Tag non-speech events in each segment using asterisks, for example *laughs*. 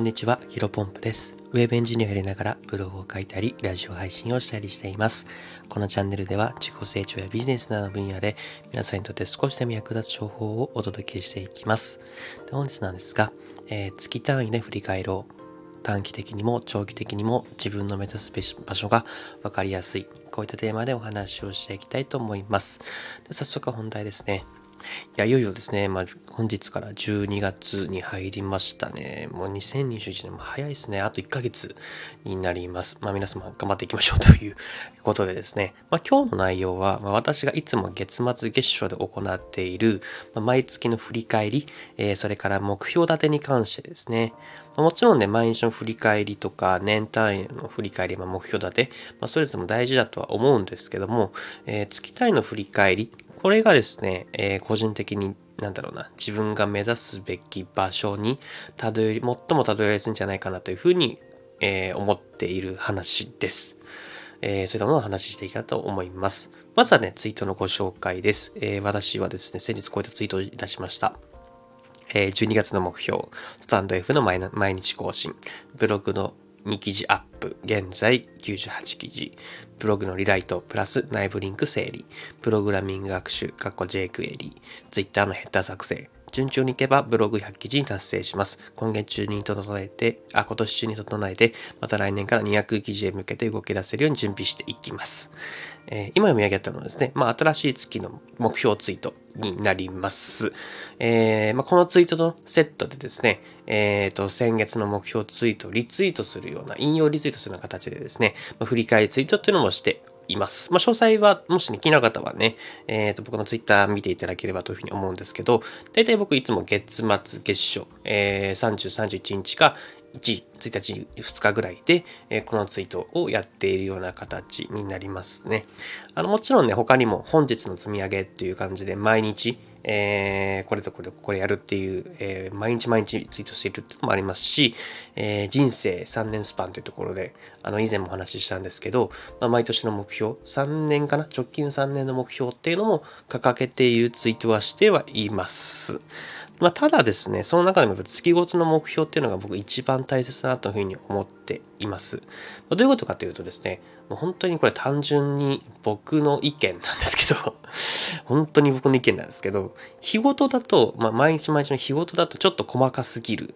こんにちは、ヒロポンプです。ウェブエンジニアをやりながらブログを書いたり、ラジオ配信をしたりしています。このチャンネルでは自己成長やビジネスなどの分野で皆さんにとって少しでも役立つ情報をお届けしていきます。で本日なんですが、えー月単位で振り返ろう。短期的にも長期的にも自分の目指す場所が分かりやすい。こういったテーマでお話をしていきたいと思います。で早速本題ですね。いや、いよいよですね、まあ、本日から12月に入りましたね。もう2021年も早いですね。あと1ヶ月になります。まあ、皆様頑張っていきましょうということでですね。まあ、今日の内容は、まあ、私がいつも月末月初で行っている、まあ、毎月の振り返り、えーそれから目標立てに関してですね。まあもちろんね、毎日の振り返りとか、年単位の振り返り、まあ、目標立て、まあ、それぞれも大事だとは思うんですけども、えー月単位の振り返り、これがですね、えー個人的に、なんだろうな、自分が目指すべき場所にたどり、最もたどりやすいんじゃないかなというふうに、えー思っている話です。えーそういったものを話していきたいと思います。まずはね、ツイートのご紹介です。えー私はですね、先日こういったツイートをいたしました。え12月の目標、スタンド F の毎日更新、ブログの2記事アップ、現在98記事、ブログのリライト、プラス内部リンク整理、プログラミング学習、JQuery、Twitter のヘッダー作成、順調にいけばブログ100記事に達成します。今月中に整えて、あ、今年中に整えて、また来年から200記事へ向けて動き出せるように準備していきます。えー今読み上げたのはですね、まあ、新しい月の目標ツイートになります。えーまあ、このツイートのセットでですね、えーと、先月の目標ツイートをリツイートするような、引用リツイートするような形でですね、まあ、振り返りツイートっていうのもしています。まあ、詳細は、もしね、気になる方はね、えーと、僕のツイッター見ていただければというふうに思うんですけど、大体僕いつも月末、月初、えー、30、31日か、1、1日、2日ぐらいで、このツイートをやっているような形になりますね。あの、もちろんね、他にも本日の積み上げっていう感じで毎日、えーこれとこれとこれやるっていう、えー毎日毎日ツイートしているっていうのもありますし、えー人生3年スパンというところで、あの、以前もお話ししたんですけど、まあ、毎年の目標、3年かな直近3年の目標っていうのも掲げているツイートはしてはいます。まあ、ただですね、その中でも月ごとの目標っていうのが僕一番大切だなというふうに思っています。どういうことかというとですね、もう本当にこれ単純に僕の意見なんですけど、*laughs* 本当に僕の意見なんですけど、日ごとだと、まあ、毎日毎日の日ごとだとちょっと細かすぎる。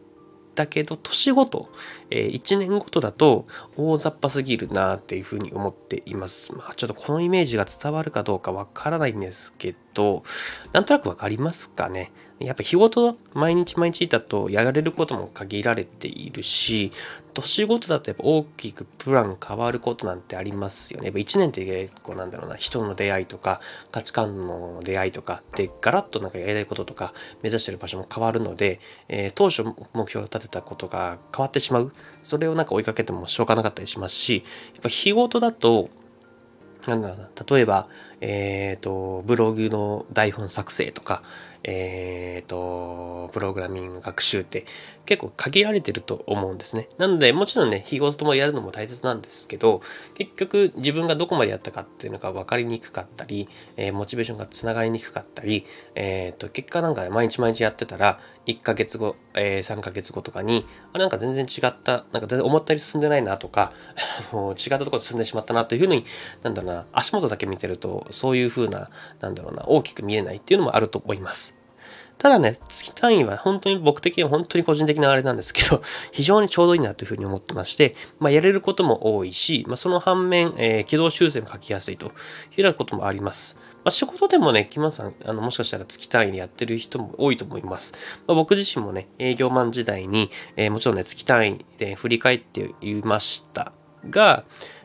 だけど、年ごと、え1年ごとだと大雑把すぎるなっていうふうに思っています。まあ、ちょっとこのイメージが伝わるかどうかわからないんですけど、なんとなくわかりますかね。やっぱ日ごと毎日毎日だとやられることも限られているし、年ごとだとやっぱ大きくプラン変わることなんてありますよね。やっぱ1年って結構なんだろうな、人の出会いとか価値観の出会いとかでガラッとなんかやりたいこととか目指してる場所も変わるので、えー当初目標を立てたことが変わってしまう。それをなんか追いかけてもしょうがなかったりしますし、やっぱ日ごとだとなんだろうな、例えば、えっ、と、ブログの台本作成とか、えっ、と、プログラミング学習って結構限られてると思うんですね。なので、もちろんね、日ごともやるのも大切なんですけど、結局自分がどこまでやったかっていうのが分かりにくかったり、えーモチベーションがつながりにくかったり、えっ、と、結果なんか毎日毎日やってたら、1ヶ月後、えー3ヶ月後とかに、あれなんか全然違った、なんか全然思ったより進んでないなとか、*laughs* あの違ったところ進んでしまったなというふうに、なんだろうな、足元だけ見てると、そういうふうな、なんだろうな、大きく見えないっていうのもあると思います。ただね、月単位は本当に僕的には本当に個人的なあれなんですけど、*laughs* 非常にちょうどいいなというふうに思ってまして、まあ、やれることも多いし、まあ、その反面、えー軌道修正も書きやすいというようなこともあります。まあ、仕事でもね、木村さん、あの、もしかしたら月単位でやってる人も多いと思います。まあ、僕自身もね、営業マン時代に、えーもちろんね、月単位で振り返っていましたが、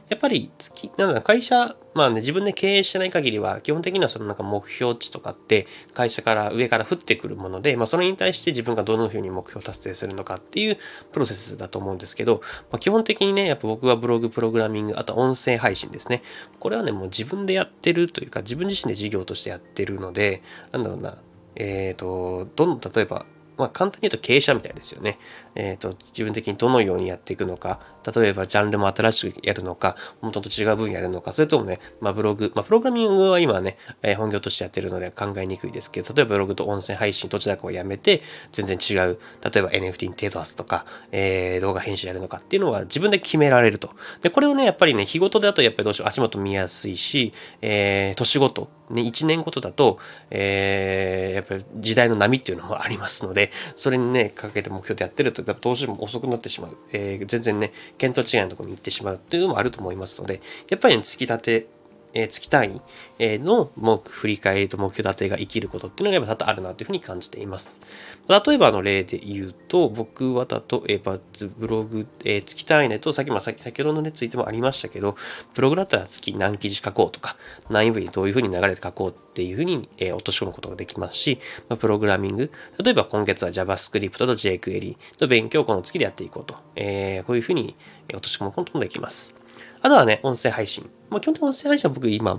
やっぱり月、なんだ会社、まあね、自分で経営してない限りは、基本的にはそのなんか目標値とかって、会社から上から降ってくるもので、まあそれに対して自分がどのように目標達成するのかっていうプロセスだと思うんですけど、まあ、基本的にね、やっぱ僕はブログ、プログラミング、あと音声配信ですね。これはね、もう自分でやってるというか、自分自身で事業としてやってるので、なんだろうな、えっ、と、どん、例えば、まあ、簡単に言うと経営者みたいですよね。えっ、と、自分的にどのようにやっていくのか、例えばジャンルも新しくやるのか、元と違う分野やるのか、それともね、まあ、ブログ、まあ、プログラミングは今ね、えー、本業としてやってるので考えにくいですけど、例えばブログと音声配信どちらかをやめて、全然違う、例えば NFT に手を出すとか、えー、動画編集やるのかっていうのは自分で決められると。で、これをね、やっぱりね、日ごとだとやっぱりどうしよう、足元見やすいし、えー、年ごと、ね、1年ごとだと、えー、やっぱり時代の波っていうのもありますので、それにね、かけて目標でやってると、どうしても遅くなってしまう。えー、全然ね、見当違いのところに行ってしまうっていうのもあると思いますので、やっぱり、ね、突き立てえー、月単位えの目振り返りと目標立てが生きることっていうのがやっぱ多々あるなというふうに感じています。例えばの例で言うと、僕は例えばブログ、えー、月単位でと、さっきも先ほどのね、ツイートもありましたけど、ブログだったら月何記事書こうとか、何部にどういうふうに流れて書こうっていうふうに、えー、落とし込むことができますし、まあ、プログラミング、例えば今月は JavaScript と jQuery の勉強をこの月でやっていこうと、えー、こういうふうに落とし込むこともできます。あとはね、音声配信。まあ、基本的に音声配信は僕今、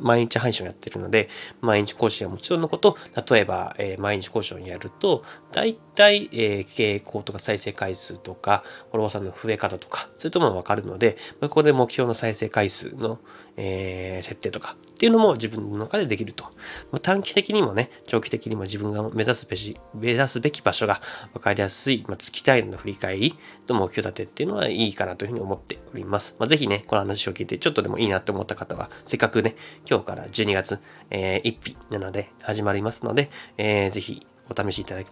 毎日配信をやってるので、毎日講師はもちろんのこと、例えば、えー、毎日講師をやると、大体、えー、傾向とか再生回数とか、フォロワーさんの増え方とか、そういったものがわかるので、まあ、ここで目標の再生回数の、えー、設定とかっていうのも自分の中でできると。まあ、短期的にもね、長期的にも自分が目指すべし、目指すべき場所が分かりやすい、まあ、月単位の振り返りと目標立てっていうのはいいかなというふうに思っております。まあ、ぜひね、この話を聞いてちょっとでもいいななって思った方は、せっかくね、今日から12月、えー、1日なので始まりますので、えー、ぜひお試しいただき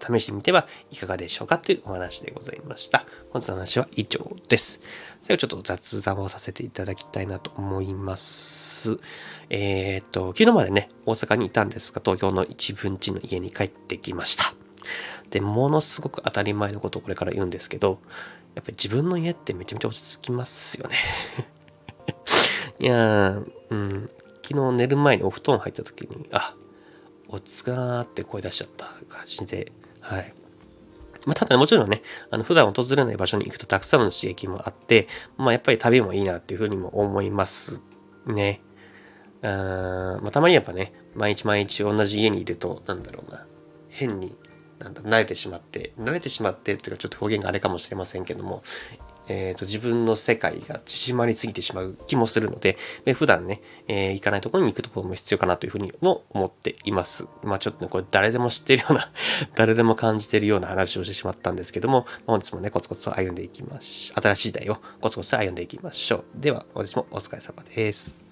試してみてはいかがでしょうかというお話でございました。本日の話は以上です。最後ちょっと雑談をさせていただきたいなと思います。えっ、と、昨日までね、大阪にいたんですが、東京の一分地の家に帰ってきました。で、ものすごく当たり前のことをこれから言うんですけど、やっぱり自分の家ってめちゃめちゃ落ち着きますよねいや、うん、昨日寝る前にお布団入った時に、あ、落ち着くなーって声出しちゃった感じで、はい。まあ、ただ、ね、もちろんね、あの、普段訪れない場所に行くとたくさんの刺激もあって、まあ、やっぱり旅もいいなっていうふうにも思いますね。あまあ、たまにやっぱね、毎日毎日同じ家にいると、なんだろうな、変に、なんだ慣れてしまって、慣れてしまってっていうかちょっと表現があれかもしれませんけども、えっ、ー、と、自分の世界が縮まりすぎてしまう気もするので、で普段ね、えー、行かないところに行くところも必要かなというふうにも思っています。まあちょっとね、これ誰でも知ってるような *laughs* 誰でも感じてるような話をしてしまったんですけども、本日もね、コツコツと歩んでいきまし。新しい時代をコツコツと歩んでいきましょう。では、本日もお疲れ様です。